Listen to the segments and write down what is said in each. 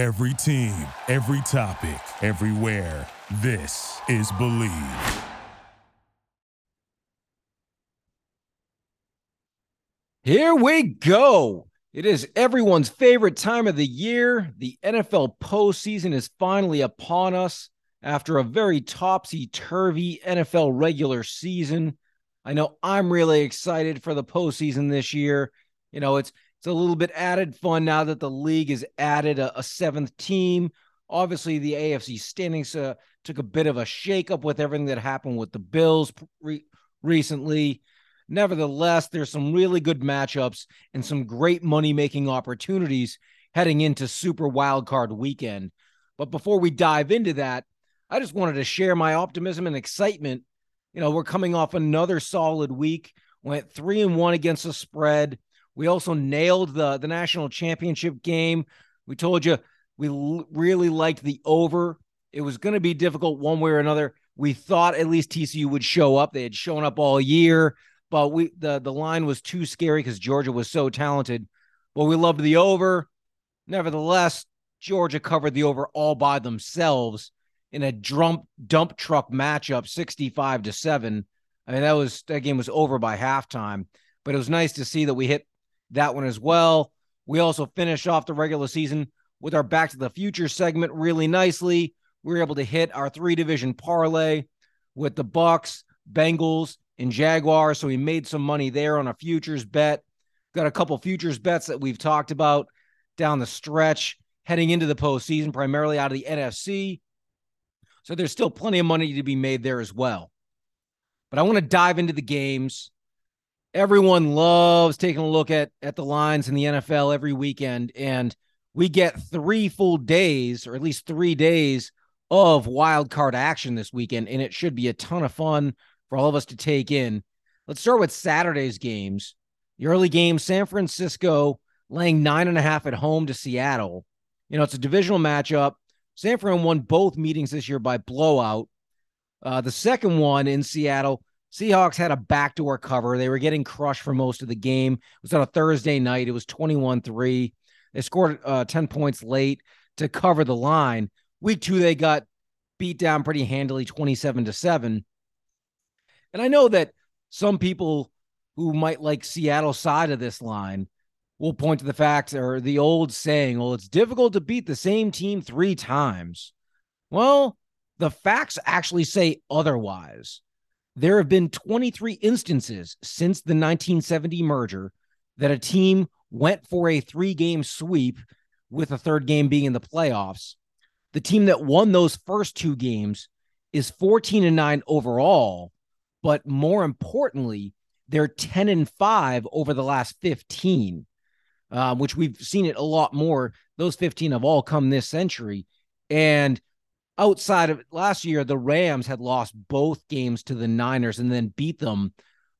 Every team, every topic, everywhere. This is Bleav. Here we go. It is everyone's favorite time of the year. The NFL postseason is finally upon us after a very topsy turvy NFL regular season. I know I'm really excited for the postseason this year. You know, it's it's a little bit added fun now that the league has added a, a seventh team. Obviously, the AFC standings uh, took a bit of a shakeup with everything that happened with the Bills re- recently. Nevertheless, there's some really good matchups and some great money making opportunities heading into Super Wildcard weekend. But before we dive into that, I just wanted to share my optimism and excitement. You know, we're coming off another solid week, went three and one against the spread. We also nailed the, the national championship game. We told you we l- really liked the over. It was going to be difficult one way or another. We thought at least TCU would show up. They had shown up all year but we the the line was too scary because Georgia was so talented. But we loved the over. Nevertheless, Georgia covered the over all by themselves in a dump dump truck matchup, 65 to 7. I mean, that was that game was over by halftime, but it was nice to see that we hit that one as well. We also finished off the regular season with our back to the future segment really nicely. We were able to hit our three division parlay with the Bucs, Bengals, and Jaguars. So we made some money there on a futures bet. Got a couple futures bets that we've talked about down the stretch heading into the postseason, primarily out of the NFC. So there's still plenty of money to be made there as well. But I want to dive into the games. Everyone loves taking a look at, at the lines in the NFL every weekend. And we get three full days, or at least three days of wild card action this weekend. And it should be a ton of fun for all of us to take in. Let's start with Saturday's games. The early game, San Francisco laying nine and a half at home to Seattle. You know, it's a divisional matchup. San Fran won both meetings this year by blowout. Uh, the second one in Seattle, Seahawks had a backdoor cover. They were getting crushed for most of the game. It was on a Thursday night. It was 21 3. They scored uh, 10 points late to cover the line. Week two, they got beat down pretty handily, 27 to 7. And I know that some people who might like Seattle side of this line will point to the fact or the old saying, well, it's difficult to beat the same team three times. Well, the facts actually say otherwise. There have been 23 instances since the 1970 merger that a team went for a three game sweep, with the third game being in the playoffs. The team that won those first two games is 14 and 9 overall but more importantly, they're 10 and 5 over the last 15, um, which we've seen it a lot more. Those 15 have all come this century. And outside of last year, the Rams had lost both games to the Niners and then beat them.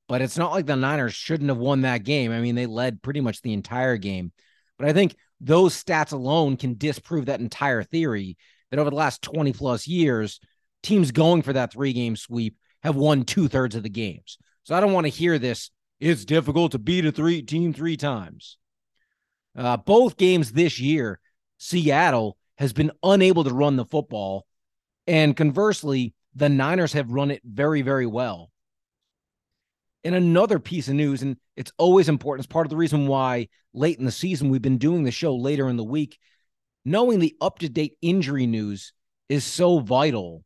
But it's not like the Niners shouldn't have won that game. I mean, they led pretty much the entire game. But I think those stats alone can disprove that entire theory that over the last 20 plus years, teams going for that three game sweep have won two thirds of the games. So I don't want to hear this. It's difficult to beat a three team three times. Uh, both games this year, Seattle has been unable to run the football. And conversely, the Niners have run it very, very well. And another piece of news, and it's always important, it's part of the reason why late in the season we've been doing the show later in the week. Knowing the up to date injury news is so vital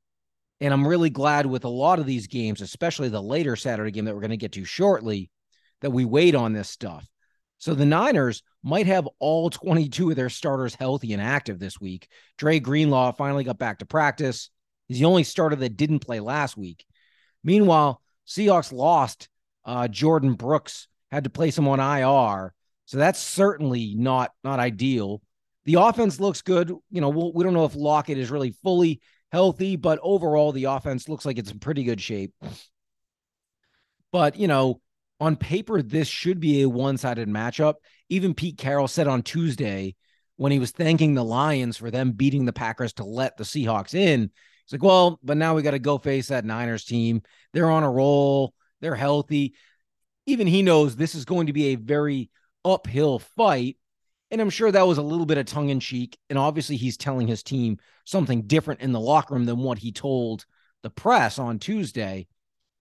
and I'm really glad with a lot of these games, especially the later Saturday game that we're going to get to shortly, that we wait on this stuff. So the Niners might have all 22 of their starters healthy and active this week. Dre Greenlaw finally got back to practice. He's the only starter that didn't play last week. Meanwhile, Seahawks lost uh, Jordyn Brooks, had to place him on IR. So that's certainly not not ideal. The offense looks good. You know, we'll, we do not know if Lockett is really fully healthy, but overall, the offense looks like it's in pretty good shape. But, you know, on paper, this should be a one sided matchup. Even Pete Carroll said on Tuesday when he was thanking the Lions for them beating the Packers to let the Seahawks in. He's like, well, but now we got to go face that Niners team. They're on a roll, they're healthy. Even he knows this is going to be a very uphill fight. And I'm sure that was a little bit of tongue in cheek. And obviously, he's telling his team something different in the locker room than what he told the press on Tuesday.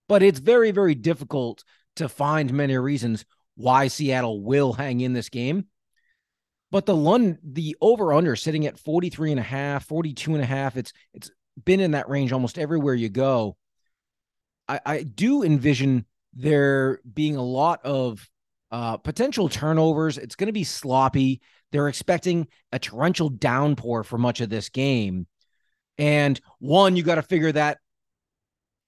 But it's very, very difficult to find many reasons why Seattle will hang in this game. But the London, the over under sitting at 43 and a half, 42 and a half, it's it's been in that range almost everywhere you go. I, I do envision there being a lot of uh, potential turnovers. It's going to be sloppy. They're expecting a torrential downpour for much of this game. And one, you got to figure that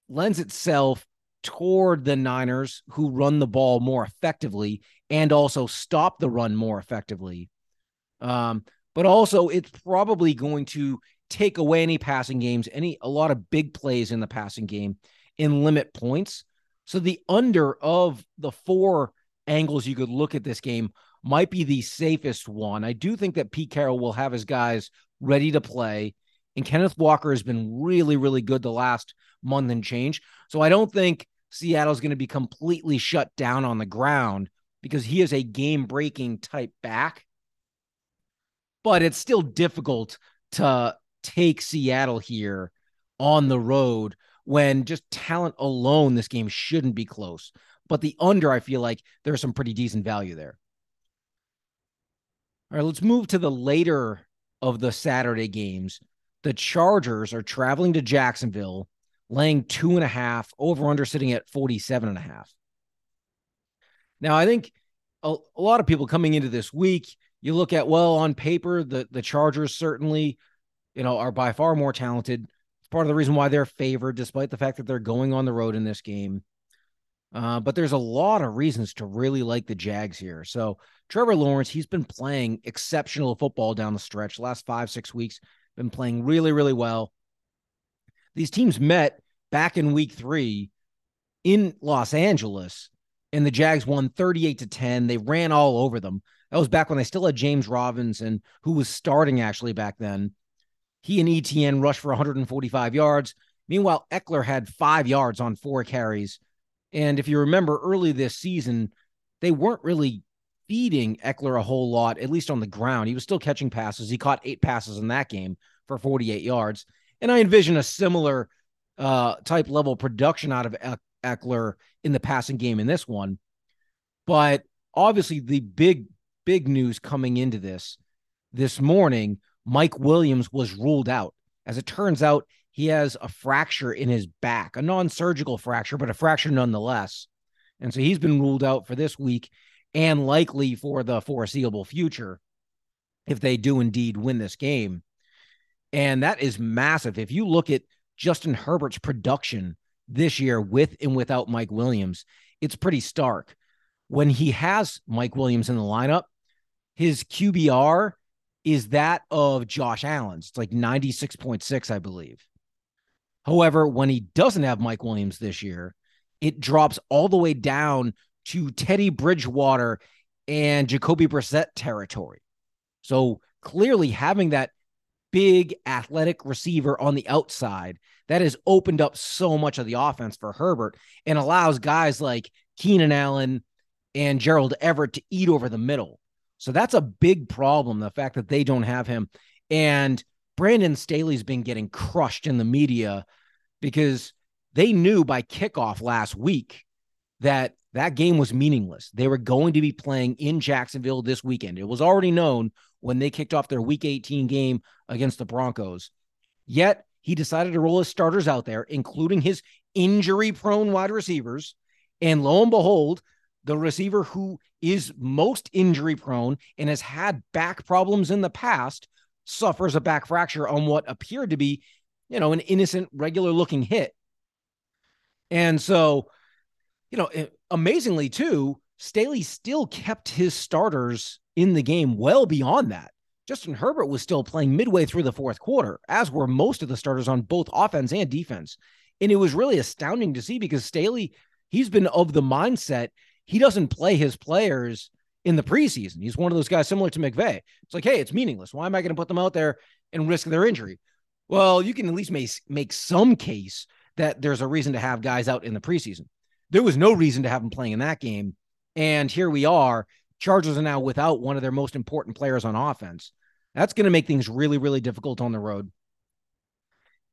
lends itself toward the Niners, who run the ball more effectively and also stop the run more effectively. Um, but also, it's probably going to take away any passing games, any a lot of big plays in the passing game, and limit points. So the under of the four angles you could look at this game might be the safest one. I do think that Pete Carroll will have his guys ready to play. And Kenneth Walker has been really, really good the last month and change. So I don't think Seattle's going to be completely shut down on the ground because he is a game breaking type back. But it's still difficult to take Seattle here on the road when just talent alone, this game shouldn't be close. But the under, I feel like there's some pretty decent value there. All right, let's move to the later of the Saturday games. The Chargers are traveling to Jacksonville, laying two and a half, over under sitting at 47 and a half. Now, I think a, a lot of people coming into this week, you look at, well, on paper, the, the Chargers certainly, you know, are by far more talented. It's part of the reason why they're favored, despite the fact that they're going on the road in this game. Uh, but there's a lot of reasons to really like the Jags here. So Trevor Lawrence, he's been playing exceptional football down the stretch. Last five, six weeks, been playing really, really well. These teams met back in week three in Los Angeles, and the Jags won 38 to 10. They ran all over them. That was back when they still had James Robinson, who was starting actually back then. He and ETN rushed for 145 yards. Meanwhile, Ekeler had five yards on four carries and if you remember early this season, they weren't really feeding Ekeler a whole lot, at least on the ground. He was still catching passes. He caught eight passes in that game for 48 yards. And I envision a similar uh, type level production out of Ekeler in the passing game in this one. But obviously, the big, big news coming into this this morning, Mike Williams was ruled out. As it turns out, he has a fracture in his back, a non surgical fracture, but a fracture nonetheless. And so he's been ruled out for this week and likely for the foreseeable future if they do indeed win this game. And that is massive. If you look at Justin Herbert's production this year with and without Mike Williams, it's pretty stark. When he has Mike Williams in the lineup, his QBR is that of Josh Allen's. It's like 96.6, I believe. However, when he doesn't have Mike Williams this year, it drops all the way down to Teddy Bridgewater and Jacoby Brissett territory. So clearly, having that big athletic receiver on the outside that has opened up so much of the offense for Herbert and allows guys like Keenan Allen and Gerald Everett to eat over the middle. So that's a big problem. The fact that they don't have him and Brandon Staley's been getting crushed in the media because they knew by kickoff last week that that game was meaningless. They were going to be playing in Jacksonville this weekend. It was already known when they kicked off their week 18 game against the Broncos. Yet he decided to roll his starters out there, including his injury prone wide receivers. And lo and behold, the receiver who is most injury prone and has had back problems in the past suffers a back fracture on what appeared to be, you know, an innocent, regular looking hit. And so, you know, eh, amazingly too, Staley still kept his starters in the game well beyond that. Justin Herbert was still playing midway through the fourth quarter, as were most of the starters on both offense and defense. And it was really astounding to see because Staley, he's been of the mindset he doesn't play his players in the preseason. He's one of those guys similar to McVay. It's like, hey, it's meaningless. Why am I going to put them out there and risk their injury? Well, you can at least make, make some case that there's a reason to have guys out in the preseason. There was no reason to have them playing in that game. And here we are Chargers are now without one of their most important players on offense. That's going to make things really, really difficult on the road.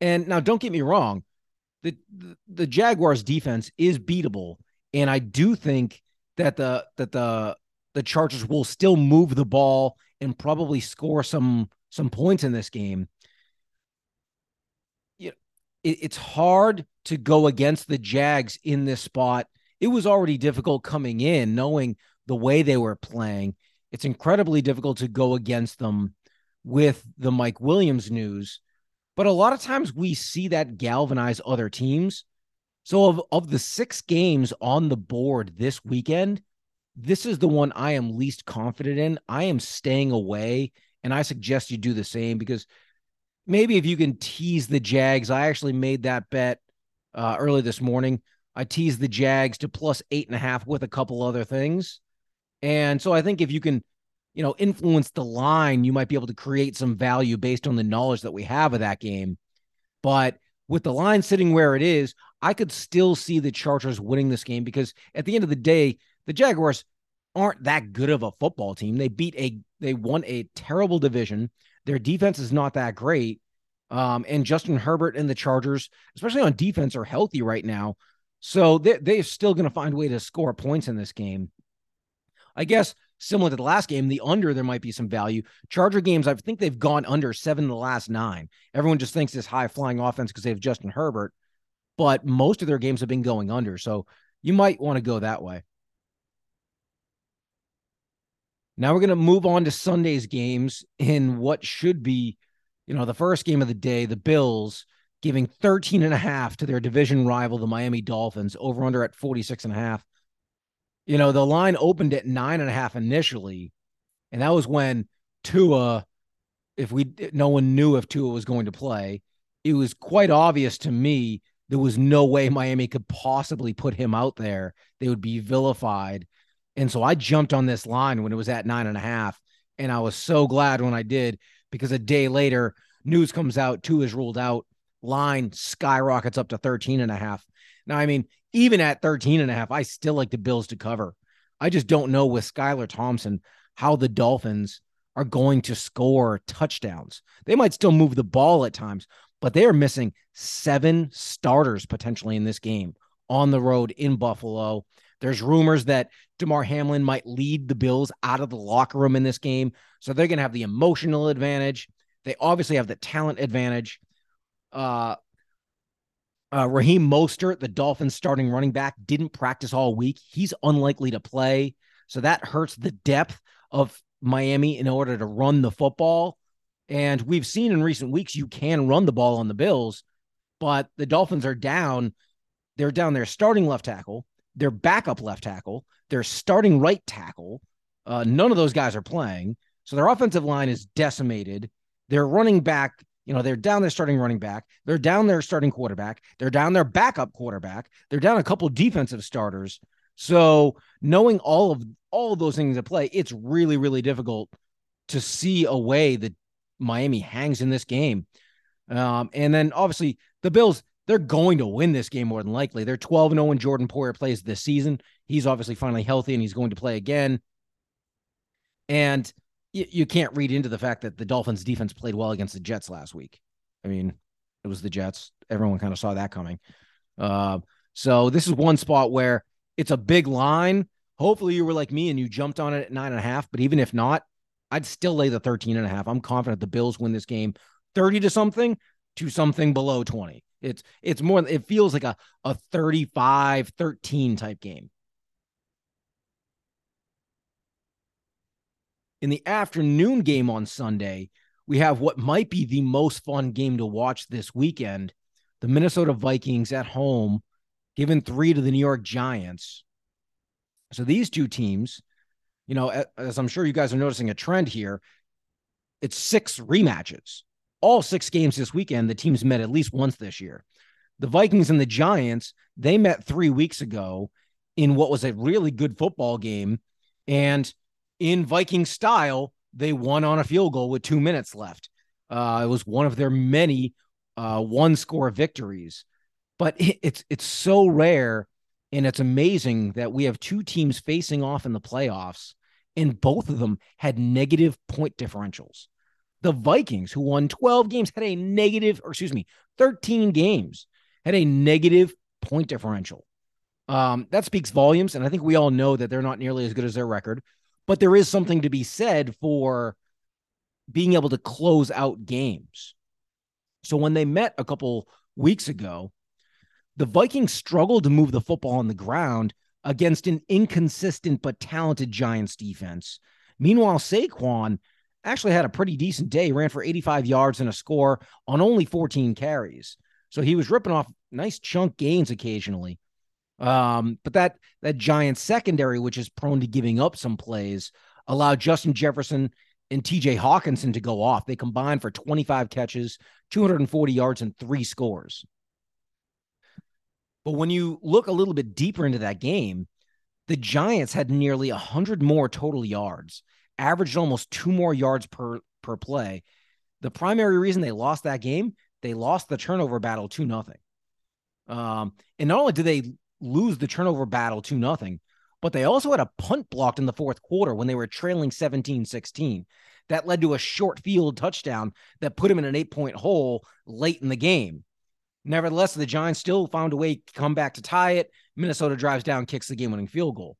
And now, don't get me wrong, the, the, the Jaguars defense is beatable, and I do think that the that the the Chargers will still move the ball and probably score some some points in this game. Know, it, it's hard to go against the Jags in this spot. It was already difficult coming in, knowing the way they were playing. It's incredibly difficult to go against them with the Mike Williams news. But a lot of times we see that galvanize other teams. So of, of the six games on the board this weekend, this is the one I am least confident in. I am staying away, and I suggest you do the same because maybe if you can tease the Jags, I actually made that bet uh, early this morning. I teased the Jags to plus eight and a half with a couple other things. And so I think if you can, you know, influence the line, you might be able to create some value based on the knowledge that we have of that game. But with the line sitting where it is, I could still see the Chargers winning this game because at the end of the day, the Jaguars aren't that good of a football team. They beat a they won a terrible division. Their defense is not that great. Um, and Justin Herbert and the Chargers, especially on defense, are healthy right now. So they, they're still going to find a way to score points in this game. I guess similar to the last game, the under there might be some value. Charger games, I think they've gone under seven in the last nine. Everyone just thinks this high flying offense because they have Justin Herbert, but most of their games have been going under. So you might want to go that way. Now we're going to move on to Sunday's games in what should be, you know, the first game of the day, the Bills giving 13 and a half to their division rival, the Miami Dolphins, over under at 46 and a half. You know, the line opened at nine and a half initially, and that was when Tua, if we no one knew if Tua was going to play, it was quite obvious to me there was no way Miami could possibly put him out there. They would be vilified and so I jumped on this line when it was at nine and a half. And I was so glad when I did because a day later, news comes out, Tua is ruled out, line skyrockets up to 13 and a half. Now, I mean, even at 13 and a half, I still like the Bills to cover. I just don't know with Skylar Thompson how the Dolphins are going to score touchdowns. They might still move the ball at times, but they are missing seven starters potentially in this game on the road in Buffalo. There's rumors that Damar Hamlin might lead the Bills out of the locker room in this game. So they're going to have the emotional advantage. They obviously have the talent advantage. Uh, uh, Raheem Mostert, the Dolphins starting running back, didn't practice all week. He's unlikely to play. So that hurts the depth of Miami in order to run the football. And we've seen in recent weeks you can run the ball on the Bills, but the Dolphins are down. They're down their starting left tackle their backup left tackle, their starting right tackle. Uh, none of those guys are playing. So their offensive line is decimated. Their running back, you know, they're down their starting running back. They're down their starting quarterback. They're down their backup quarterback. They're down a couple defensive starters. So knowing all of all of those things at play, it's really, really difficult to see a way that Miami hangs in this game. Um, and then obviously the Bills, they're going to win this game more than likely. They're 12 0 when Jordan Poyer plays this season. He's obviously finally healthy and he's going to play again. And you, you can't read into the fact that the Dolphins defense played well against the Jets last week. I mean, it was the Jets. Everyone kind of saw that coming. Uh, so this is one spot where it's a big line. Hopefully you were like me and you jumped on it at nine and a half. But even if not, I'd still lay the 13 and a half. I'm confident the Bills win this game 30 to something to something below 20. It's it's more it feels like a a 35 13 type game. In the afternoon game on Sunday, we have what might be the most fun game to watch this weekend. The Minnesota Vikings at home, given 3 to the New York Giants. So these two teams, you know, as I'm sure you guys are noticing a trend here, it's six rematches all six games this weekend, the teams met at least once this year. The Vikings and the Giants, they met three weeks ago in what was a really good football game. And in Viking style, they won on a field goal with two minutes left. Uh, it was one of their many uh, one score victories. But it's it's so rare and it's amazing that we have two teams facing off in the playoffs and both of them had negative point differentials. The Vikings, who won 12 games, had a negative, or excuse me, 13 games, had a negative point differential. Um, that speaks volumes. And I think we all know that they're not nearly as good as their record, but there is something to be said for being able to close out games. So when they met a couple weeks ago, the Vikings struggled to move the football on the ground against an inconsistent but talented Giants defense. Meanwhile, Saquon actually had a pretty decent day, ran for 85 yards and a score on only 14 carries. So he was ripping off nice chunk gains occasionally. Um, but that that Giants secondary, which is prone to giving up some plays, allowed Justin Jefferson and TJ Hockenson to go off. They combined for 25 catches, 240 yards, and three scores. But when you look a little bit deeper into that game, the Giants had nearly 100 more total yards, averaged almost two more yards per per play. The primary reason they lost that game, they lost the turnover battle 2 nothing. Um, and not only did they lose the turnover battle to nothing, but they also had a punt blocked in the fourth quarter when they were trailing 17-16. That led to a short field touchdown that put him in an 8-point hole late in the game. Nevertheless, the Giants still found a way to come back to tie it. Minnesota drives down, kicks the game winning field goal.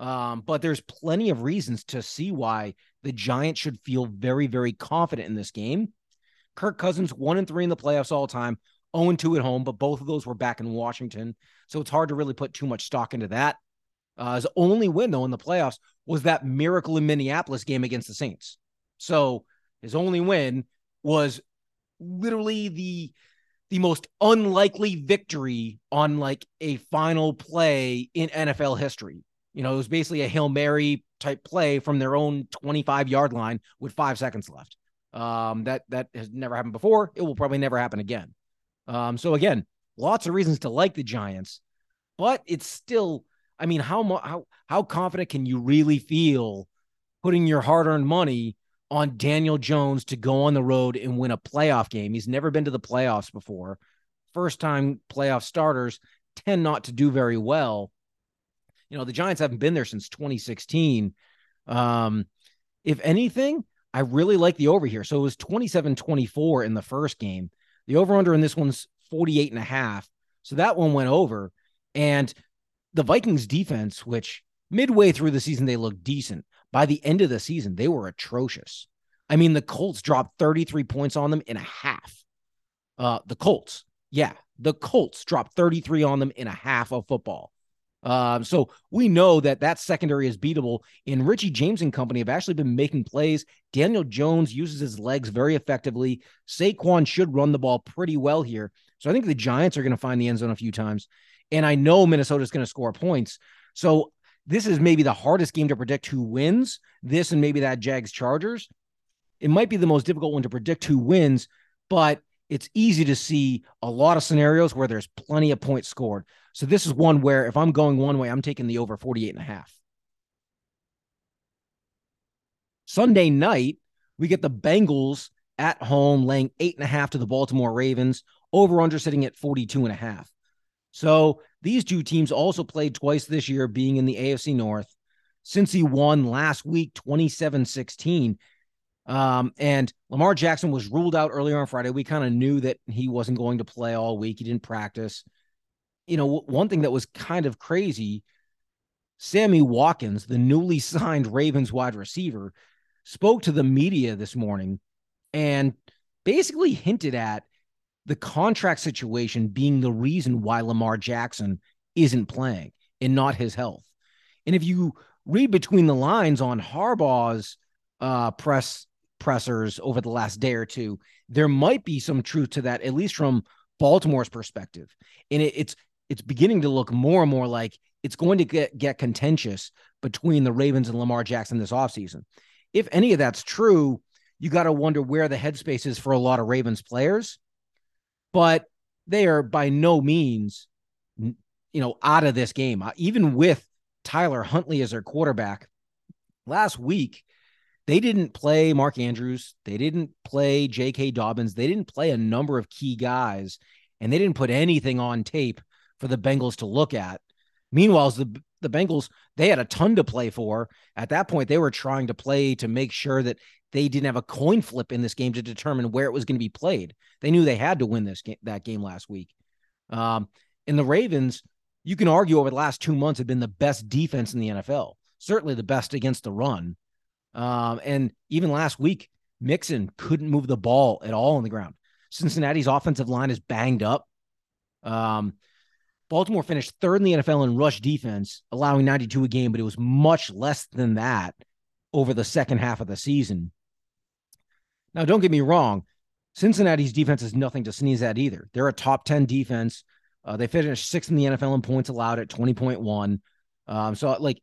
Um, but there's plenty of reasons to see why the Giants should feel very, very confident in this game. Kirk Cousins, one and three in the playoffs all time, 0 and 2 at home, but both of those were back in Washington. So it's hard to really put too much stock into that. Uh, his only win, though, in the playoffs was that miracle in Minneapolis game against the Saints. So his only win was literally the the most unlikely victory on like a final play in NFL history. You know, it was basically a Hail Mary type play from their own 25 yard line with five seconds left. Um, that that has never happened before. It will probably never happen again. Um, so again, lots of reasons to like the Giants, but it's still, I mean, how how how confident can you really feel putting your hard earned money on Daniel Jones to go on the road and win a playoff game. He's never been to the playoffs before. First time playoff starters tend not to do very well. You know, the Giants haven't been there since 2016. Um, if anything, I really like the over here. So it was 27 24 in the first game. The over under in this one's 48 and a half. So that one went over. And the Vikings defense, which midway through the season, they looked decent. By the end of the season, they were atrocious. I mean, the Colts dropped 33 points on them in a half. Uh, the Colts, yeah, the Colts dropped 33 on them in a half of football. Um, so we know that that secondary is beatable. And Richie James and company have actually been making plays. Daniel Jones uses his legs very effectively. Saquon should run the ball pretty well here. So I think the Giants are going to find the end zone a few times. And I know Minnesota's going to score points. So this is maybe the hardest game to predict who wins. This and maybe that Jags Chargers. It might be the most difficult one to predict who wins, but it's easy to see a lot of scenarios where there's plenty of points scored. So this is one where if I'm going one way, I'm taking the over 48 and a half. Sunday night, we get the Bengals at home laying eight and a half to the Baltimore Ravens, over under sitting at 42 and a half. So these two teams also played twice this year, being in the AFC North. Cincy won last week, 27 16. Um, and Lamar Jackson was ruled out earlier on Friday. We kind of knew that he wasn't going to play all week. He didn't practice. You know, one thing that was kind of crazy Sammy Watkins, the newly signed Ravens wide receiver, spoke to the media this morning and basically hinted at the contract situation being the reason why Lamar Jackson isn't playing and not his health. And if you read between the lines on Harbaugh's uh, press pressers over the last day or two, there might be some truth to that, at least from Baltimore's perspective. And it, it's it's beginning to look more and more like it's going to get, get contentious between the Ravens and Lamar Jackson this offseason. If any of that's true, you got to wonder where the headspace is for a lot of Ravens players but they are by no means, you know, out of this game. Uh, even with Tyler Huntley as their quarterback, last week they didn't play Mark Andrews, they didn't play J.K. Dobbins, they didn't play a number of key guys, and they didn't put anything on tape for the Bengals to look at. Meanwhile, the the Bengals, they had a ton to play for. At that point, they were trying to play to make sure that they didn't have a coin flip in this game to determine where it was going to be played. They knew they had to win this game, that game last week. Um, and the Ravens, you can argue over the last two months have been the best defense in the NFL, certainly the best against the run. Um, and even last week, Mixon couldn't move the ball at all on the ground. Cincinnati's offensive line is banged up. Um, Baltimore finished third in the NFL in rush defense, allowing 92 a game, but it was much less than that over the second half of the season. Now, don't get me wrong, Cincinnati's defense is nothing to sneeze at either. They're a top 10 defense. Uh, they finished sixth in the NFL in points allowed at 20.1. Um, so, like,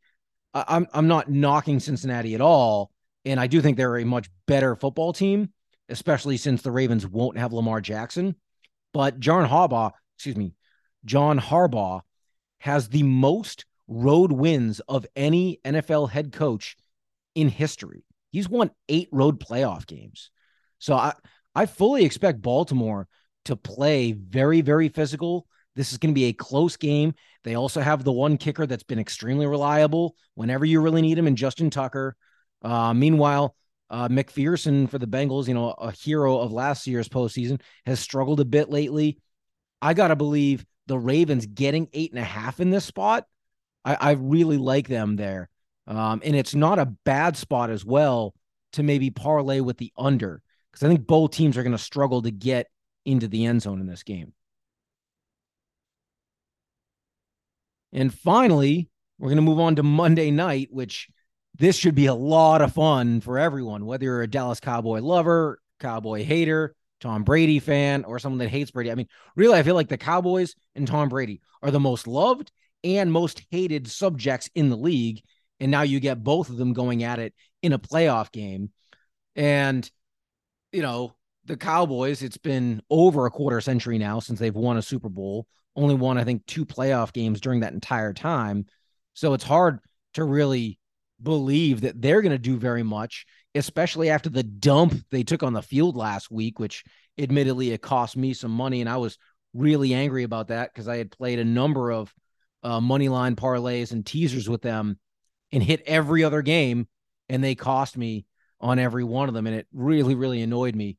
I, I'm I'm not knocking Cincinnati at all, and I do think they're a much better football team, especially since the Ravens won't have Lamar Jackson. But John Harbaugh, excuse me, John Harbaugh has the most road wins of any NFL head coach in history. He's won eight road playoff games. So I, I fully expect Baltimore to play very, very physical. This is going to be a close game. They also have the one kicker that's been extremely reliable whenever you really need him, and Justin Tucker. Uh, meanwhile, uh, McPherson for the Bengals, you know, a hero of last year's postseason, has struggled a bit lately. I got to believe the Ravens getting eight and a half in this spot. I, I really like them there. Um, and it's not a bad spot as well to maybe parlay with the under because I think both teams are going to struggle to get into the end zone in this game. And finally, we're going to move on to Monday night, which this should be a lot of fun for everyone, whether you're a Dallas Cowboy lover, Cowboy hater, Tom Brady fan, or someone that hates Brady. I mean, really, I feel like the Cowboys and Tom Brady are the most loved and most hated subjects in the league. And now you get both of them going at it in a playoff game. And, you know, the Cowboys, it's been over a quarter century now since they've won a Super Bowl, only won, I think, two playoff games during that entire time. So it's hard to really believe that they're going to do very much especially after the dump they took on the field last week, which admittedly it cost me some money. And I was really angry about that because I had played a number of uh, money line parlays and teasers with them and hit every other game. And they cost me on every one of them. And it really, really annoyed me.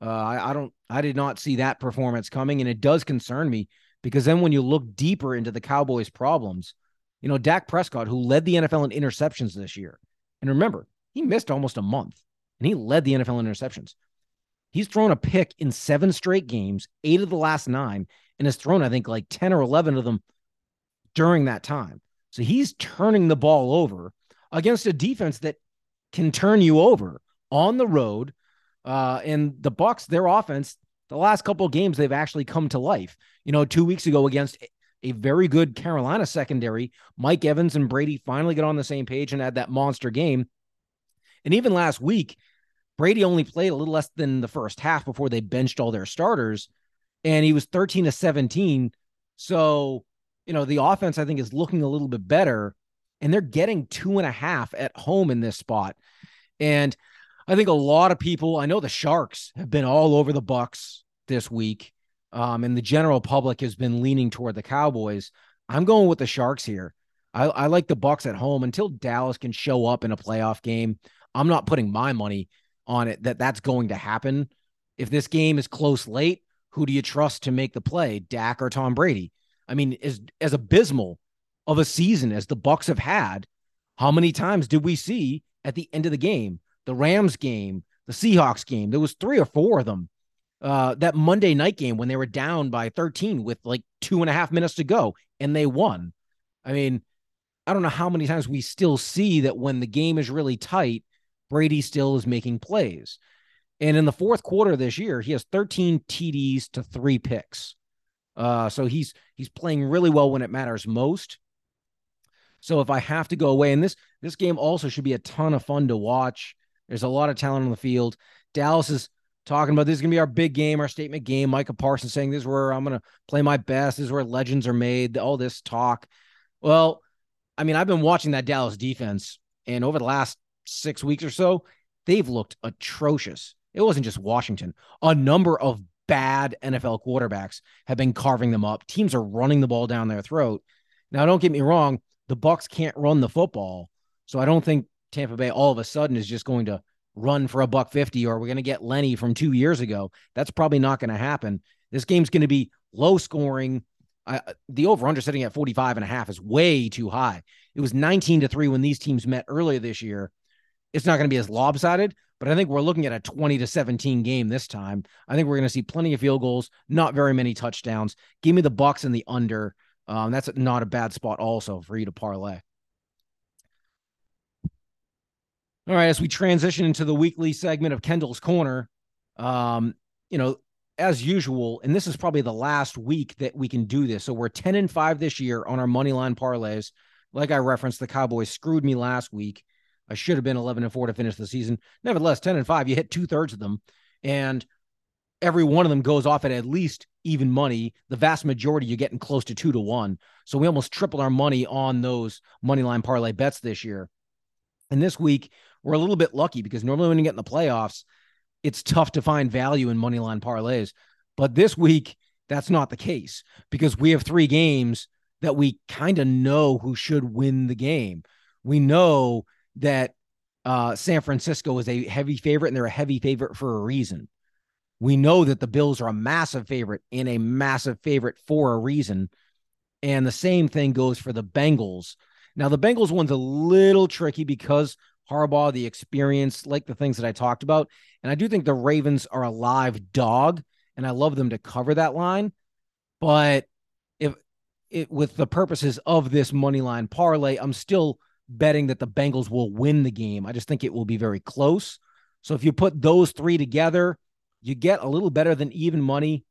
Uh, I, I don't, I did not see that performance coming. And it does concern me because then when you look deeper into the Cowboys' problems, you know, Dak Prescott, who led the NFL in interceptions this year. And remember, he missed almost a month and he led the NFL in interceptions. He's thrown a pick in seven straight games, eight of the last nine, and has thrown, I think, like 10 or 11 of them during that time. So he's turning the ball over against a defense that can turn you over on the road. Uh, and the Bucs, their offense, the last couple of games, they've actually come to life. You know, two weeks ago against a very good Carolina secondary, Mike Evans and Brady finally get on the same page and had that monster game. And even last week, Brady only played a little less than the first half before they benched all their starters, and he was 13 to 17. So, you know, the offense I think is looking a little bit better, and they're getting two and a half at home in this spot. And I think a lot of people, I know the Sharks have been all over the Bucs this week, um, and the general public has been leaning toward the Cowboys. I'm going with the Sharks here. I, I like the Bucs at home until Dallas can show up in a playoff game. I'm not putting my money on it that that's going to happen. If this game is close late, who do you trust to make the play, Dak or Tom Brady? I mean, as as abysmal of a season as the Bucs have had, how many times did we see at the end of the game, the Rams game, the Seahawks game? There was three or four of them. Uh, that Monday night game when they were down by 13 with like two and a half minutes to go and they won. I mean, I don't know how many times we still see that when the game is really tight, Brady still is making plays. And in the fourth quarter this year, he has 13 TDs to three picks. Uh, so he's he's playing really well when it matters most. So if I have to go away, and this this game also should be a ton of fun to watch. There's a lot of talent on the field. Dallas is talking about this is gonna be our big game, our statement game. Micah Parsons saying this is where I'm gonna play my best. This is where legends are made. All this talk. Well, I mean, I've been watching that Dallas defense, and over the last six weeks or so, they've looked atrocious. It wasn't just Washington. A number of bad NFL quarterbacks have been carving them up. Teams are running the ball down their throat. Now, don't get me wrong. the Bucs can't run the football. So I don't think Tampa Bay all of a sudden is just going to run for a buck 50 or we're going to get Lenny from 2 years ago. That's probably not going to happen. This game's going to be low scoring. Uh, the over under sitting at 45 and a half is way too high. It was 19 to 3 when these teams met earlier this year. It's not going to be as lopsided, but I think we're looking at a 20 to 17 game this time. I think we're going to see plenty of field goals, not very many touchdowns. Give me the Bucs and the under. Um, that's not a bad spot also for you to parlay. All right, as we transition into the weekly segment of Kendall's Corner, um, you know, as usual, and this is probably the last week that we can do this. So we're 10 and 5 this year on our money line parlays. Like I referenced, the Cowboys screwed me last week. I should have been 11 and 4 to finish the season. Nevertheless, 10 and 5, you hit two thirds of them. And every one of them goes off at at least even money. The vast majority, you're getting close to two to one. So we almost tripled our money on those money line parlay bets this year. And this week, we're a little bit lucky because normally when you get in the playoffs, it's tough to find value in money line parlays. But this week, that's not the case because we have three games that we kind of know who should win the game. We know that uh, San Francisco is a heavy favorite and they're a heavy favorite for a reason. We know that the Bills are a massive favorite and a massive favorite for a reason. And the same thing goes for the Bengals. Now, the Bengals one's a little tricky because Harbaugh, the experience, like the things that I talked about. And I do think the Ravens are a live dog, and I love them to cover that line. But if it with the purposes of this money line parlay, I'm still betting that the Bengals will win the game. I just think it will be very close. So if you put those three together, you get a little better than even money.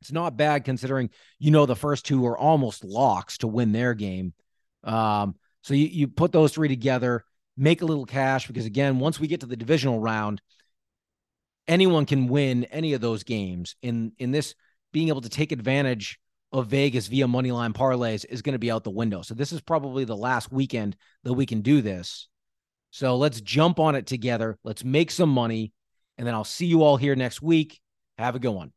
It's not bad considering you know the first two are almost locks to win their game. Um, so you, you put those three together make a little cash because again, once we get to the divisional round, anyone can win any of those games. In in this being able to take advantage of Vegas via money line parlays is going to be out the window. So this is probably the last weekend that we can do this. So let's jump on it together. Let's make some money. And then I'll see you all here next week. Have a good one.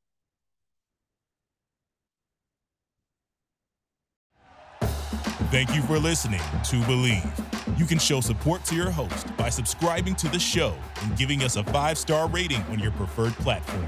Thank you for listening to Bleav. You can show support to your host by subscribing to the show and giving us a five star rating on your preferred platform.